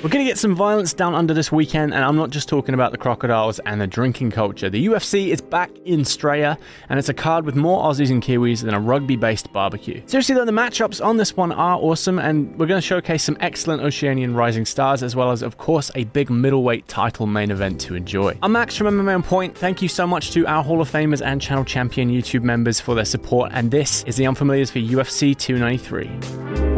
We're going to get some violence down under this weekend, and I'm not just talking about the crocodiles and the drinking culture. The UFC is back in Straya, and it's a card with more Aussies and Kiwis than a rugby based barbecue. Seriously, though, the matchups on this one are awesome, and we're going to showcase some excellent Oceanian rising stars, as well as, of course, a big middleweight title main event to enjoy. I'm Max from MMA on Point. Thank you so much to our Hall of Famers and Channel Champion YouTube members for their support, and this is the Unfamiliars for UFC 293.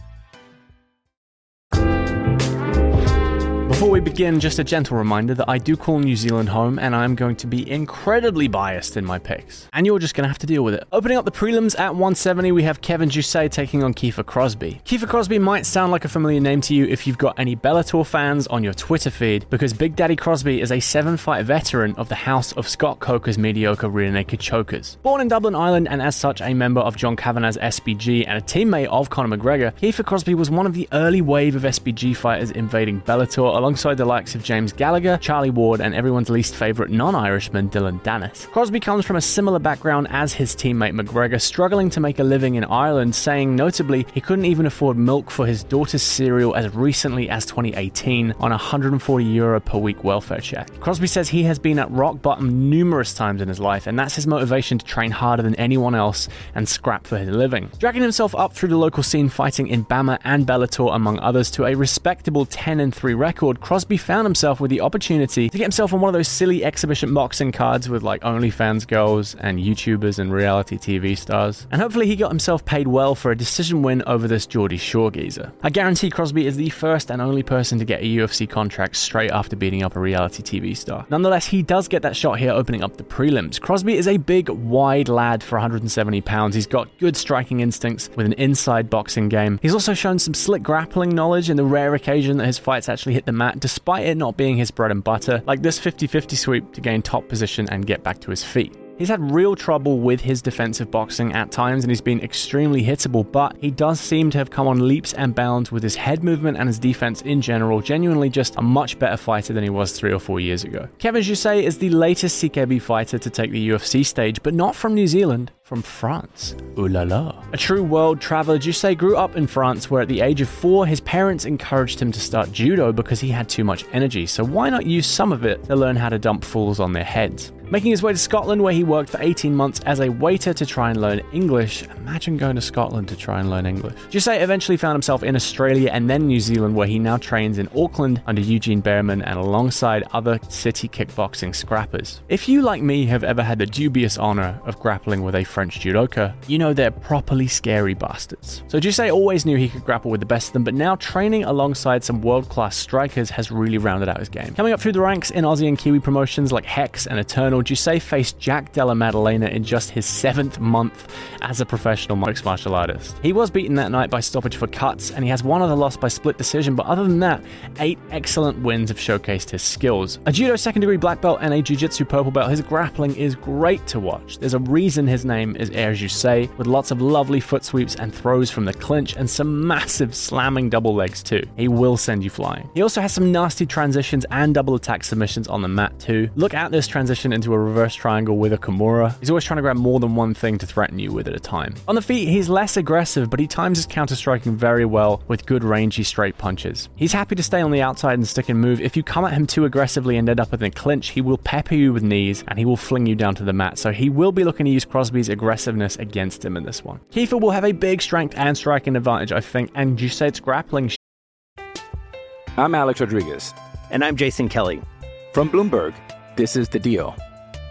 Before we begin, just a gentle reminder that I do call New Zealand home and I'm going to be incredibly biased in my picks. And you're just going to have to deal with it. Opening up the prelims at 170, we have Kevin Jousset taking on Kiefer Crosby. Kiefer Crosby might sound like a familiar name to you if you've got any Bellator fans on your Twitter feed, because Big Daddy Crosby is a seven fight veteran of the house of Scott Coker's mediocre rear naked chokers. Born in Dublin, Ireland, and as such a member of John Kavanagh's SBG and a teammate of Conor McGregor, Kiefer Crosby was one of the early wave of SBG fighters invading Bellator alongside the likes of James Gallagher, Charlie Ward, and everyone's least favourite non Irishman, Dillon Danis. Crosby comes from a similar background as his teammate McGregor, struggling to make a living in Ireland, saying notably he couldn't even afford milk for his daughter's cereal as recently as 2018 on a 140 euro per week welfare check. Crosby says he has been at rock bottom numerous times in his life, and that's his motivation to train harder than anyone else and scrap for his living. Dragging himself up through the local scene, fighting in BAMMA and Bellator, among others, to a respectable 10 3 record, Crosby found himself with the opportunity to get himself on one of those silly exhibition boxing cards with like OnlyFans girls and YouTubers and reality TV stars. And hopefully he got himself paid well for a decision win over this Geordie Shore geezer. I guarantee Crosby is the first and only person to get a UFC contract straight after beating up a reality TV star. Nonetheless, he does get that shot here opening up the prelims. Crosby is a big, wide lad for 170 pounds. He's got good striking instincts with an inside boxing game. He's also shown some slick grappling knowledge in the rare occasion that his fights actually hit the mat, despite it not being his bread and butter, like this 50 50 sweep to gain top position and get back to his feet. He's had real trouble with his defensive boxing at times and he's been extremely hittable, but he does seem to have come on leaps and bounds with his head movement and his defense in general, genuinely just a much better fighter than he was three or four years ago. Kevin Jousset is the latest CKB fighter to take the UFC stage, but not from New Zealand, from France. Ooh la la. A true world traveler, Jousset grew up in France where at the age of four, his parents encouraged him to start judo because he had too much energy, so why not use some of it to learn how to dump fools on their heads? Making his way to Scotland, where he worked for 18 months as a waiter to try and learn English. Imagine going to Scotland to try and learn English. Jousset eventually found himself in Australia and then New Zealand, where he now trains in Auckland under Eugene Bareman and alongside other city kickboxing scrappers. If you, like me, have ever had the dubious honor of grappling with a French judoka, you know they're properly scary bastards. So Jousset always knew he could grapple with the best of them, but now training alongside some world class strikers has really rounded out his game. Coming up through the ranks in Aussie and Kiwi promotions like Hex and Eternal, Jousset faced Jack Della Maddalena in just his seventh month as a professional mixed martial artist. He was beaten that night by stoppage for cuts, and he has one other loss by split decision, but other than that, eight excellent wins have showcased his skills. A judo second degree black belt and a jiu jitsu purple belt, his grappling is great to watch. There's a reason his name is Air Jousset, with lots of lovely foot sweeps and throws from the clinch, and some massive slamming double legs too. He will send you flying. He also has some nasty transitions and double attack submissions on the mat too. Look at this transition into a reverse triangle with a Kimura. He's always trying to grab more than one thing to threaten you with at a time. On the feet, he's less aggressive, but he times his counter striking very well with good rangy straight punches. He's happy to stay on the outside and stick and move. If you come at him too aggressively and end up in a clinch, he will pepper you with knees and he will fling you down to the mat. So he will be looking to use Crosby's aggressiveness against him in this one. Kiefer will have a big strength and striking advantage, I think, and Jousset's grappling I'm Alex Rodriguez. And I'm Jason Kelly. From Bloomberg, this is The Deal.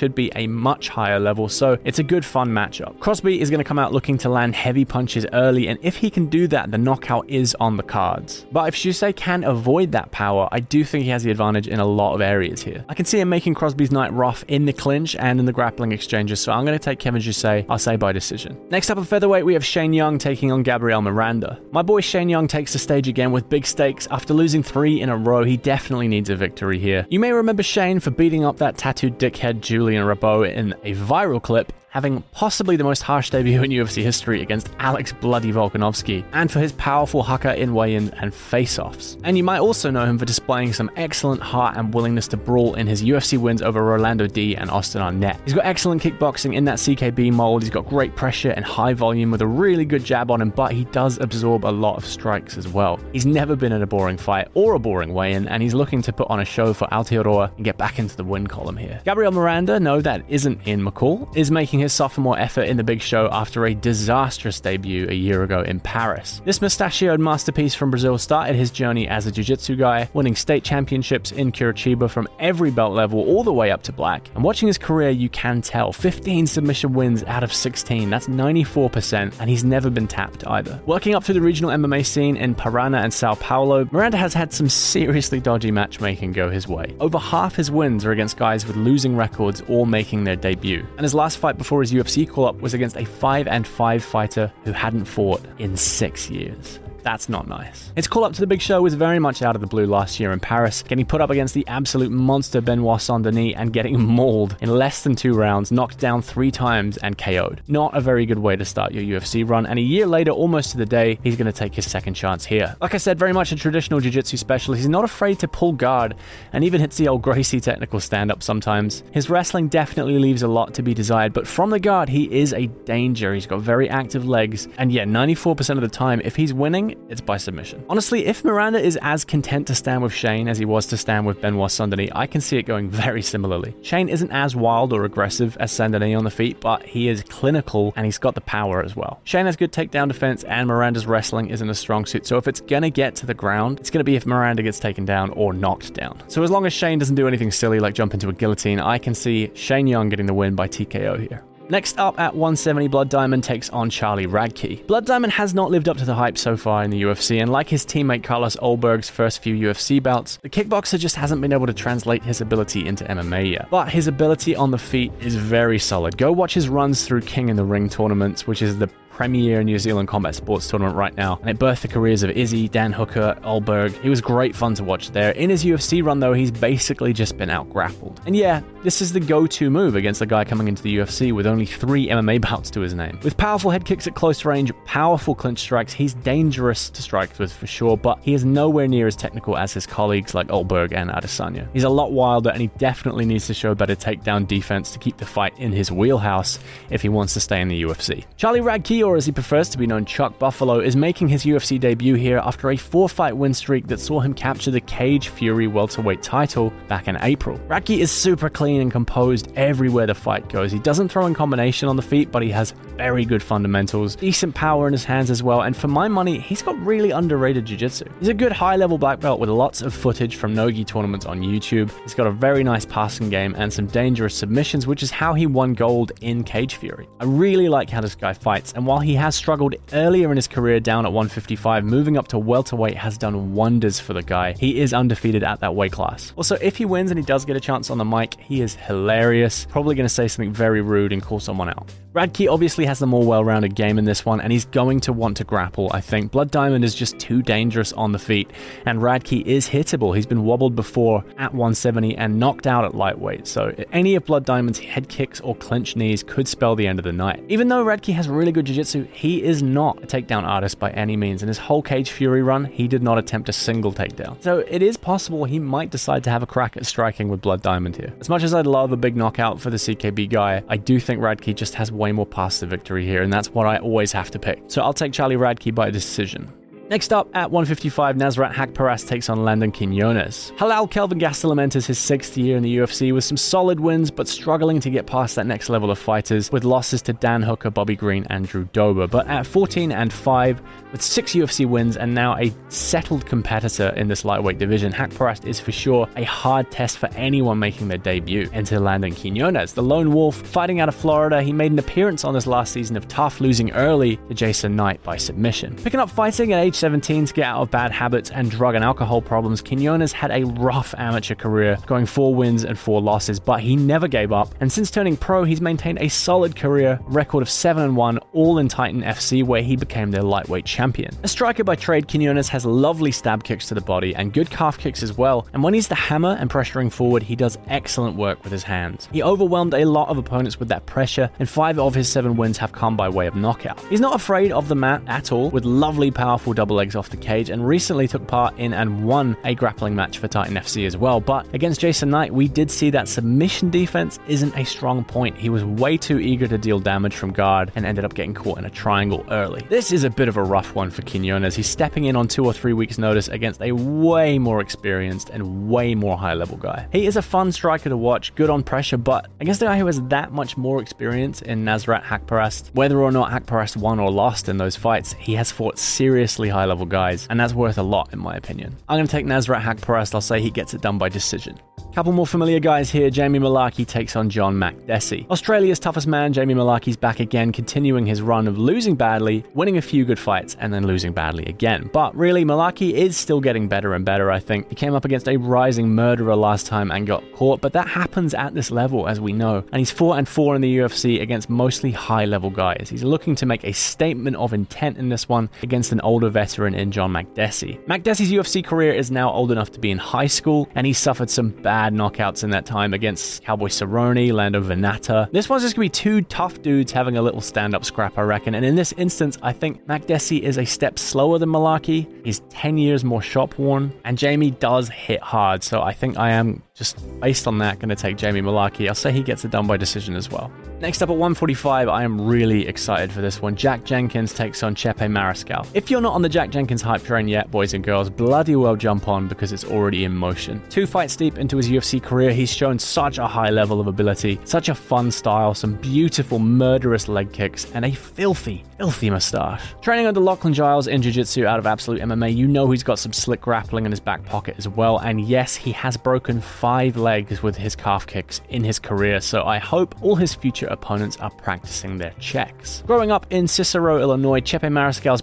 Should be a much higher level, so it's a good fun matchup. Crosby is going to come out looking to land heavy punches early, and if he can do that, the knockout is on the cards. But if Jousset can avoid that power, I do think he has the advantage in a lot of areas here. I can see him making Crosby's night rough in the clinch and in the grappling exchanges, so I'm going to take Kevin Jousset, I'll say by decision. Next up at featherweight, we have Shane Young taking on Gabriel Miranda. My boy Shane Young takes the stage again with big stakes. After losing three in a row, he definitely needs a victory here. You may remember Shane for beating up that tattooed dickhead Julian Rabot in a viral clip having possibly the most harsh debut in UFC history against Alex Bloody Volkanovski, and for his powerful haka in weigh-in and face-offs. And you might also know him for displaying some excellent heart and willingness to brawl in his UFC wins over Rolando Dy and Austin Arnett. He's got excellent kickboxing in that CKB mold, he's got great pressure and high volume with a really good jab on him, but he does absorb a lot of strikes as well. He's never been in a boring fight or a boring weigh-in, and he's looking to put on a show for Aotearoa and get back into the win column here. Gabriel Miranda, no, that isn't in McCall, is making his sophomore effort in the big show after a disastrous debut a year ago in Paris. This mustachioed masterpiece from Brazil started his journey as a jiu-jitsu guy, winning state championships in Curitiba from every belt level all the way up to black. And watching his career, you can tell 15 submission wins out of 16. That's 94%, and he's never been tapped either. Working up through the regional MMA scene in Parana and Sao Paulo, Miranda has had some seriously dodgy matchmaking go his way. Over half his wins are against guys with losing records or making their debut. And his last fight before his UFC call up was against a 5 and 5 fighter who hadn't fought in 6 years. That's not nice. His call up to the big show was very much out of the blue last year in Paris, getting put up against the absolute monster Benoit Saint Denis and getting mauled in less than two rounds, knocked down three times, and KO'd. Not a very good way to start your UFC run, and a year later, almost to the day, he's going to take his second chance here. Like I said, very much a traditional jiu jitsu specialist. He's not afraid to pull guard and even hits the old Gracie technical stand up sometimes. His wrestling definitely leaves a lot to be desired, but from the guard, he is a danger. He's got very active legs, and yeah, 94% of the time, if he's winning, it's by submission. Honestly, if Miranda is as content to stand with Shane as he was to stand with Benoit Saint Denis, I can see it going very similarly. Shane isn't as wild or aggressive as Saint Denis on the feet, but he is clinical and he's got the power as well. Shane has good takedown defense, and Miranda's wrestling isn't a strong suit, so if it's gonna get to the ground, it's gonna be if Miranda gets taken down or knocked down. So as long as Shane doesn't do anything silly like jump into a guillotine, I can see Shane Young getting the win by TKO here. Next up at 170, Blood Diamond takes on Charlie Radtke. Blood Diamond has not lived up to the hype so far in the UFC, and like his teammate Carlos Ulberg's first few UFC bouts, the kickboxer just hasn't been able to translate his ability into MMA yet. But his ability on the feet is very solid. Go watch his runs through King in the Ring tournaments, which is the premier New Zealand combat sports tournament right now, and it birthed the careers of Izzy, Dan Hooker, Ulberg. He was great fun to watch there. In his UFC run, though, he's basically just been out grappled. And yeah, this is the go to move against a guy coming into the UFC with only three MMA bouts to his name. With powerful head kicks at close range, powerful clinch strikes, he's dangerous to strike with for sure, but he is nowhere near as technical as his colleagues like Ulberg and Adesanya. He's a lot wilder, and he definitely needs to show better takedown defense to keep the fight in his wheelhouse if he wants to stay in the UFC. Charlie Radke, or as he prefers to be known, Chuck Buffalo, is making his UFC debut here after a four fight win streak that saw him capture the Cage Fury welterweight title back in April. Radtke is super clean and composed everywhere the fight goes. He doesn't throw in combination on the feet, but he has very good fundamentals, decent power in his hands as well, and for my money, he's got really underrated jiu-jitsu. He's a good high-level black belt with lots of footage from Nogi tournaments on YouTube. He's got a very nice passing game and some dangerous submissions, which is how he won gold in Cage Fury. I really like how this guy fights, and while he has struggled earlier in his career down at 155, moving up to welterweight has done wonders for the guy. He is undefeated at that weight class. Also, if he wins and he does get a chance on the mic, he is hilarious. Probably going to say something very rude and call someone out. Radtke obviously has the more well rounded game in this one, and he's going to want to grapple, I think. Blood Diamond is just too dangerous on the feet, and Radtke is hittable. He's been wobbled before at 170 and knocked out at lightweight, so any of Blood Diamond's head kicks or clinch knees could spell the end of the night. Even though Radtke has really good jiu jitsu, he is not a takedown artist by any means. In his whole Cage Fury run, he did not attempt a single takedown. So it is possible he might decide to have a crack at striking with Blood Diamond here. As much as I'd love a big knockout for the CKB guy, I do think Radtke just has way more paths to victory here, and that's what I always have to pick. So I'll take Charlie Radtke by decision. Next up, at 155, Nasrat Haqparast takes on Landon Quinones. Halal Kelvin Gastelum enters his sixth year in the UFC with some solid wins, but struggling to get past that next level of fighters with losses to Dan Hooker, Bobby Green, and Drew Dober. But at 14 and 5, with six UFC wins and now a settled competitor in this lightweight division, Haqparast is for sure a hard test for anyone making their debut. Enter Landon Quinones, the lone wolf fighting out of Florida. He made an appearance on this last season of Tough, losing early to Jason Knight by submission. Picking up fighting at age 17 to get out of bad habits and drug and alcohol problems, Quinones had a rough amateur career, going four wins and four losses, but he never gave up. And since turning pro, he's maintained a solid career, record of 7 and 1, all in Titan FC, where he became their lightweight champion. A striker by trade, Quinones has lovely stab kicks to the body and good calf kicks as well. And when he's the hammer and pressuring forward, he does excellent work with his hands. He overwhelmed a lot of opponents with that pressure, and five of his seven wins have come by way of knockout. He's not afraid of the mat at all, with lovely, powerful double legs off the cage, and recently took part in and won a grappling match for Titan FC as well. But against Jason Knight, we did see that submission defense isn't a strong point. He was way too eager to deal damage from guard and ended up getting caught in a triangle early. This is a bit of a rough one for Quinones. He's stepping in on two or three weeks' notice against a way more experienced and way more high level guy. He is a fun striker to watch, good on pressure, but against a guy who has that much more experience in Nasrat Haqparast, whether or not Haqparast won or lost in those fights, he has fought seriously high level guys, and that's worth a lot in my opinion. I'm going to take Nasrat Haqparast, I'll say he gets it done by decision. Couple more familiar guys here. Jamie Mullarkey takes on John Makdessi. Australia's toughest man, Jamie Mullarkey's back again, continuing his run of losing badly, winning a few good fights, and then losing badly again. But really, Mullarkey is still getting better and better, I think. He came up against a rising murderer last time and got caught, but that happens at this level, as we know. And he's 4 and 4 in the UFC against mostly high level guys. He's looking to make a statement of intent in this one against an older veteran in John Makdessi. Makdessi's UFC career is now old enough to be in high school, and he suffered some bad knockouts in that time against Cowboy Cerrone, Lando Vannata. This one's just gonna be two tough dudes having a little stand up scrap, I reckon. And in this instance, I think Makdessi is a step slower than Mullarkey. He's 10 years more shop worn, and Jamie does hit hard. So I think I am just based on that going to take Jamie Mullarkey. I'll say he gets it done by decision as well. Next up at 145, I am really excited for this one. Jack Jenkins takes on Chepe Mariscal. If you're not on the Jack Jenkins hype train yet, boys and girls, bloody well jump on because it's already in motion. Two fights deep into his UFC career, he's shown such a high level of ability, such a fun style, some beautiful murderous leg kicks, and a filthy, filthy moustache. Training under Lachlan Giles in Jiu Jitsu out of Absolute MMA, you know he's got some slick grappling in his back pocket as well, and yes, he has broken five legs with his calf kicks in his career, so I hope all his future opponents are practicing their checks. Growing up in Cicero, Illinois, Chepe Mariscal's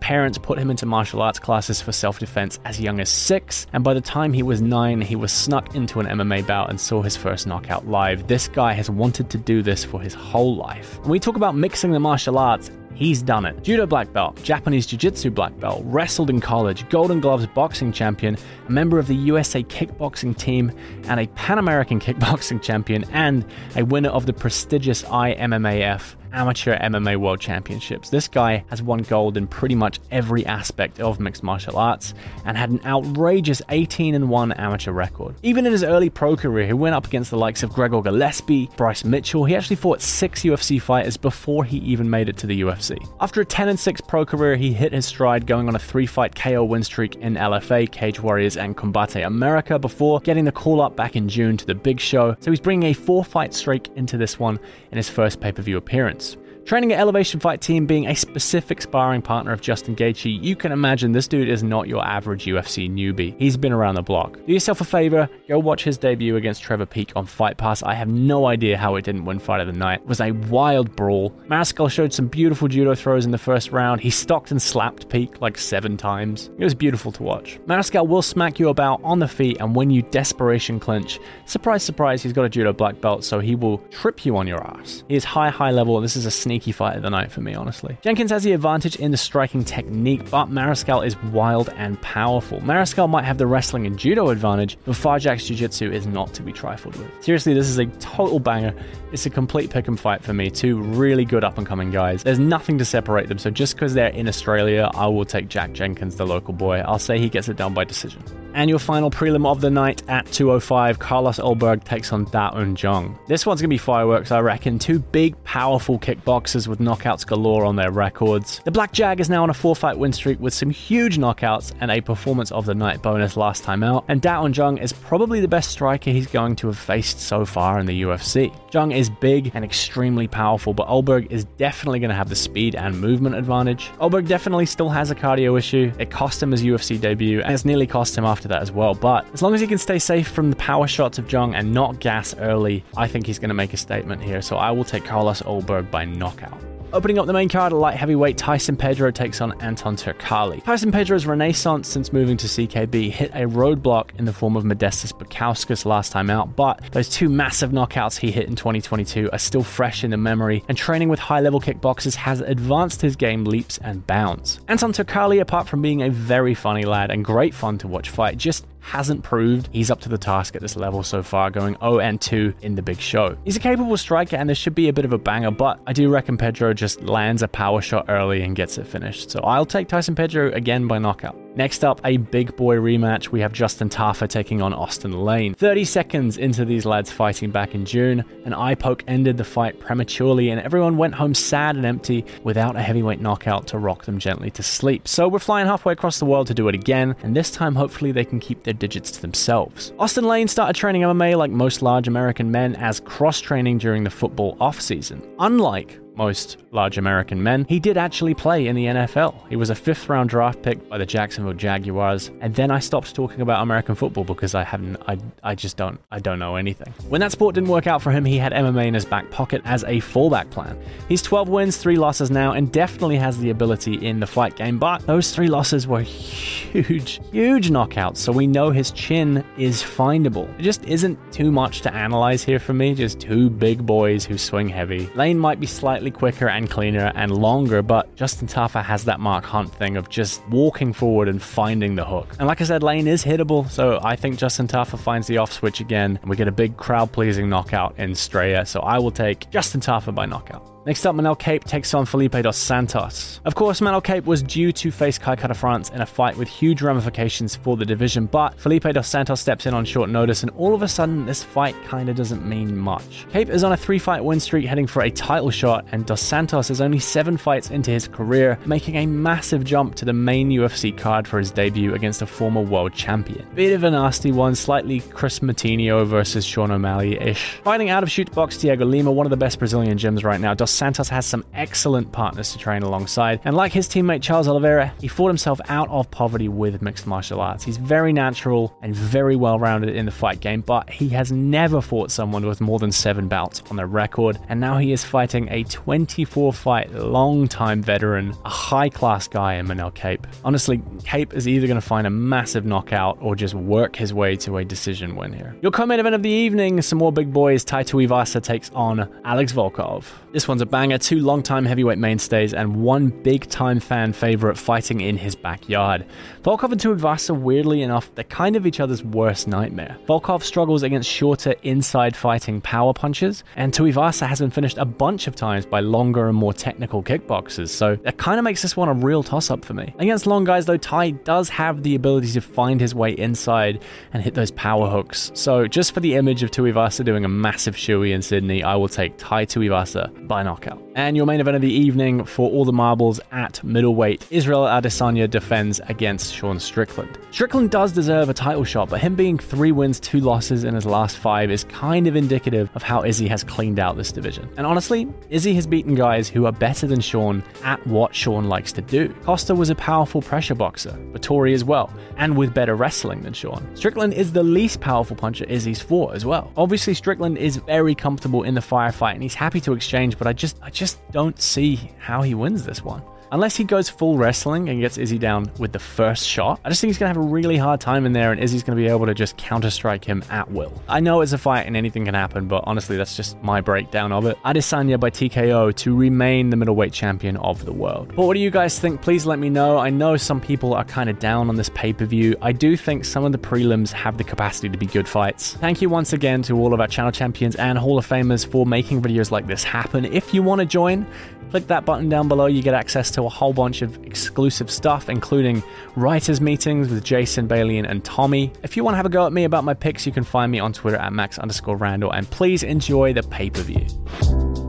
Parents put him into martial arts classes for self defense as young as six, and by the time he was nine, he was snuck into an MMA bout and saw his first knockout live. This guy has wanted to do this for his whole life. When we talk about mixing the martial arts, He's done it. Judo black belt, Japanese Jiu Jitsu black belt, wrestled in college, Golden Gloves boxing champion, a member of the USA kickboxing team, and a Pan American kickboxing champion, and a winner of the prestigious IMMAF Amateur MMA World Championships. This guy has won gold in pretty much every aspect of mixed martial arts and had an outrageous 18 and 1 amateur record. Even in his early pro career, he went up against the likes of Gregor Gillespie, Bryce Mitchell. He actually fought six UFC fighters before he even made it to the UFC. After a 10 and 6 pro career, he hit his stride going on a three fight KO win streak in LFA, Cage Warriors, and Combate America before getting the call up back in June to the big show. So he's bringing a four fight streak into this one in his first pay per view appearance. Training at Elevation Fight Team being a specific sparring partner of Justin Gaethje, you can imagine this dude is not your average UFC newbie. He's been around the block. Do yourself a favor, go watch his debut against Trevor Peek on Fight Pass. I have no idea how it didn't win Fight of the Night. It was a wild brawl. Mariscal showed some beautiful judo throws in the first round. He stocked and slapped Peek like seven times. It was beautiful to watch. Mariscal will smack you about on the feet and win you desperation clinch. Surprise, surprise, he's got a judo black belt, so he will trip you on your ass. He is high, high level. This is a sneak sneaky fight of the night for me, honestly. Jenkins has the advantage in the striking technique, but Mariscal is wild and powerful. Mariscal might have the wrestling and judo advantage, but Farjak's jiu-jitsu is not to be trifled with. Seriously, this is a total banger. It's a complete pick and fight for me. Two really good up and coming guys. There's nothing to separate them, so just because they're in Australia, I will take Jack Jenkins, the local boy. I'll say he gets it done by decision. And your final prelim of the night at 205, Carlos Ulberg takes on Da Un Jung. This one's going to be fireworks, I reckon. Two big, powerful kickboxers with knockouts galore on their records. The Black Jag is now on a four fight win streak with some huge knockouts and a performance of the night bonus last time out. And Da Un Jung is probably the best striker he's going to have faced so far in the UFC. Jung is big and extremely powerful, but Ulberg is definitely going to have the speed and movement advantage. Ulberg definitely still has a cardio issue. It cost him his UFC debut, and it's nearly cost him after that as well. But as long as he can stay safe from the power shots of Jung and not gas early, I think he's going to make a statement here. So I will take Carlos Ulberg by knockout. Opening up the main card, light heavyweight Tyson Pedro takes on Anton Turkalj. Tyson Pedro's renaissance since moving to CKB hit a roadblock in the form of Modestas Bukauskas last time out, but those two massive knockouts he hit in 2022 are still fresh in the memory, and training with high level kickboxers has advanced his game leaps and bounds. Anton Turkalj, apart from being a very funny lad and great fun to watch fight, just hasn't proved he's up to the task at this level so far, going 0 and 2 in the big show. He's a capable striker and this should be a bit of a banger, but I do reckon Pedro just lands a power shot early and gets it finished. So I'll take Tyson Pedro again by knockout. Next up, a big boy rematch. We have Justin Tafa taking on Austin Lane. 30 seconds into these lads fighting back in June, an eye poke ended the fight prematurely, and everyone went home sad and empty without a heavyweight knockout to rock them gently to sleep. So we're flying halfway across the world to do it again, and this time hopefully they can keep their digits to themselves. Austin Lane started training MMA like most large American men as cross training during the football off season. Unlike most large American men, he did actually play in the NFL. He was a fifth round draft pick by the Jacksonville Jaguars, and then I stopped talking about American football because I haven't I I just don't I don't know anything. When that sport didn't work out for him, he had MMA in his back pocket as a fallback plan. He's 12 wins, 3 losses now, and definitely has the ability in the fight game, but those 3 losses were huge, huge knockouts, so we know his chin is findable. It just isn't too much to analyze here for me, just two big boys who swing heavy. Lane might be slightly quicker and cleaner and longer, but Justin Tafa has that Mark Hunt thing of just walking forward and finding the hook. And like I said, Lane is hittable, so I think Justin Tafa finds the off switch again, and we get a big crowd pleasing knockout in Straya. So I will take Justin Tafa by knockout. Next up, Manel Kape takes on Felipe dos Santos. Of course, Manel Kape was due to face Kai Kara France in a fight with huge ramifications for the division, but Felipe dos Santos steps in on short notice, and all of a sudden, this fight kinda doesn't mean much. Kape is on a three fight win streak heading for a title shot, and dos Santos is only seven fights into his career, making a massive jump to the main UFC card for his debut against a former world champion. Bit of a nasty one, slightly Kris Moutinho versus Sean O'Malley ish. Fighting out of Chute Boxe Diego Lima, one of the best Brazilian gyms right now, dos Santos has some excellent partners to train alongside, and like his teammate Charles Oliveira, he fought himself out of poverty with mixed martial arts. He's very natural and very well rounded in the fight game, but he has never fought someone with more than seven bouts on their record, and now he is fighting a 24 fight, long time veteran, a high class guy in Manel Kape. Honestly, Kape is either going to find a massive knockout or just work his way to a decision win here. Your co main event of the evening, some more big boys. Tai Tuivasa takes on Alex Volkov. This one's a banger, two long-time heavyweight mainstays and one big-time fan favorite fighting in his backyard. Volkov and Tuivasa, weirdly enough, they're kind of each other's worst nightmare. Volkov struggles against shorter inside fighting power punches, and Tuivasa has been finished a bunch of times by longer and more technical kickboxers, so that kind of makes this one a real toss-up for me. Against long guys though, Tai does have the ability to find his way inside and hit those power hooks. So just for the image of Tuivasa doing a massive shoey in Sydney, I will take Tai Tuivasa by knockout. And your main event of the evening for all the marbles at middleweight, Israel Adesanya defends against Sean Strickland. Strickland does deserve a title shot, but him being three wins, two losses in his last five is kind of indicative of how Izzy has cleaned out this division. And honestly, Izzy has beaten guys who are better than Sean at what Sean likes to do. Costa was a powerful pressure boxer, Vettori as well, and with better wrestling than Sean. Strickland is the least powerful puncher Izzy's fought as well. Obviously, Strickland is very comfortable in the firefight and he's happy to exchange, but I just I just don't see how he wins this one. Unless he goes full wrestling and gets Izzy down with the first shot, I just think he's going to have a really hard time in there and Izzy's going to be able to just counter strike him at will. I know it's a fight and anything can happen, but honestly, that's just my breakdown of it. Adesanya by TKO to remain the middleweight champion of the world. But what do you guys think? Please let me know. I know some people are kind of down on this pay per view. I do think some of the prelims have the capacity to be good fights. Thank you once again to all of our channel champions and Hall of Famers for making videos like this happen. If you want to join, click that button down below. You get access to a whole bunch of exclusive stuff, including writers' meetings with Jason, Bailey, and Tommy. If you want to have a go at me about my picks, you can find me on Twitter at max underscore Randall. And please enjoy the pay per view.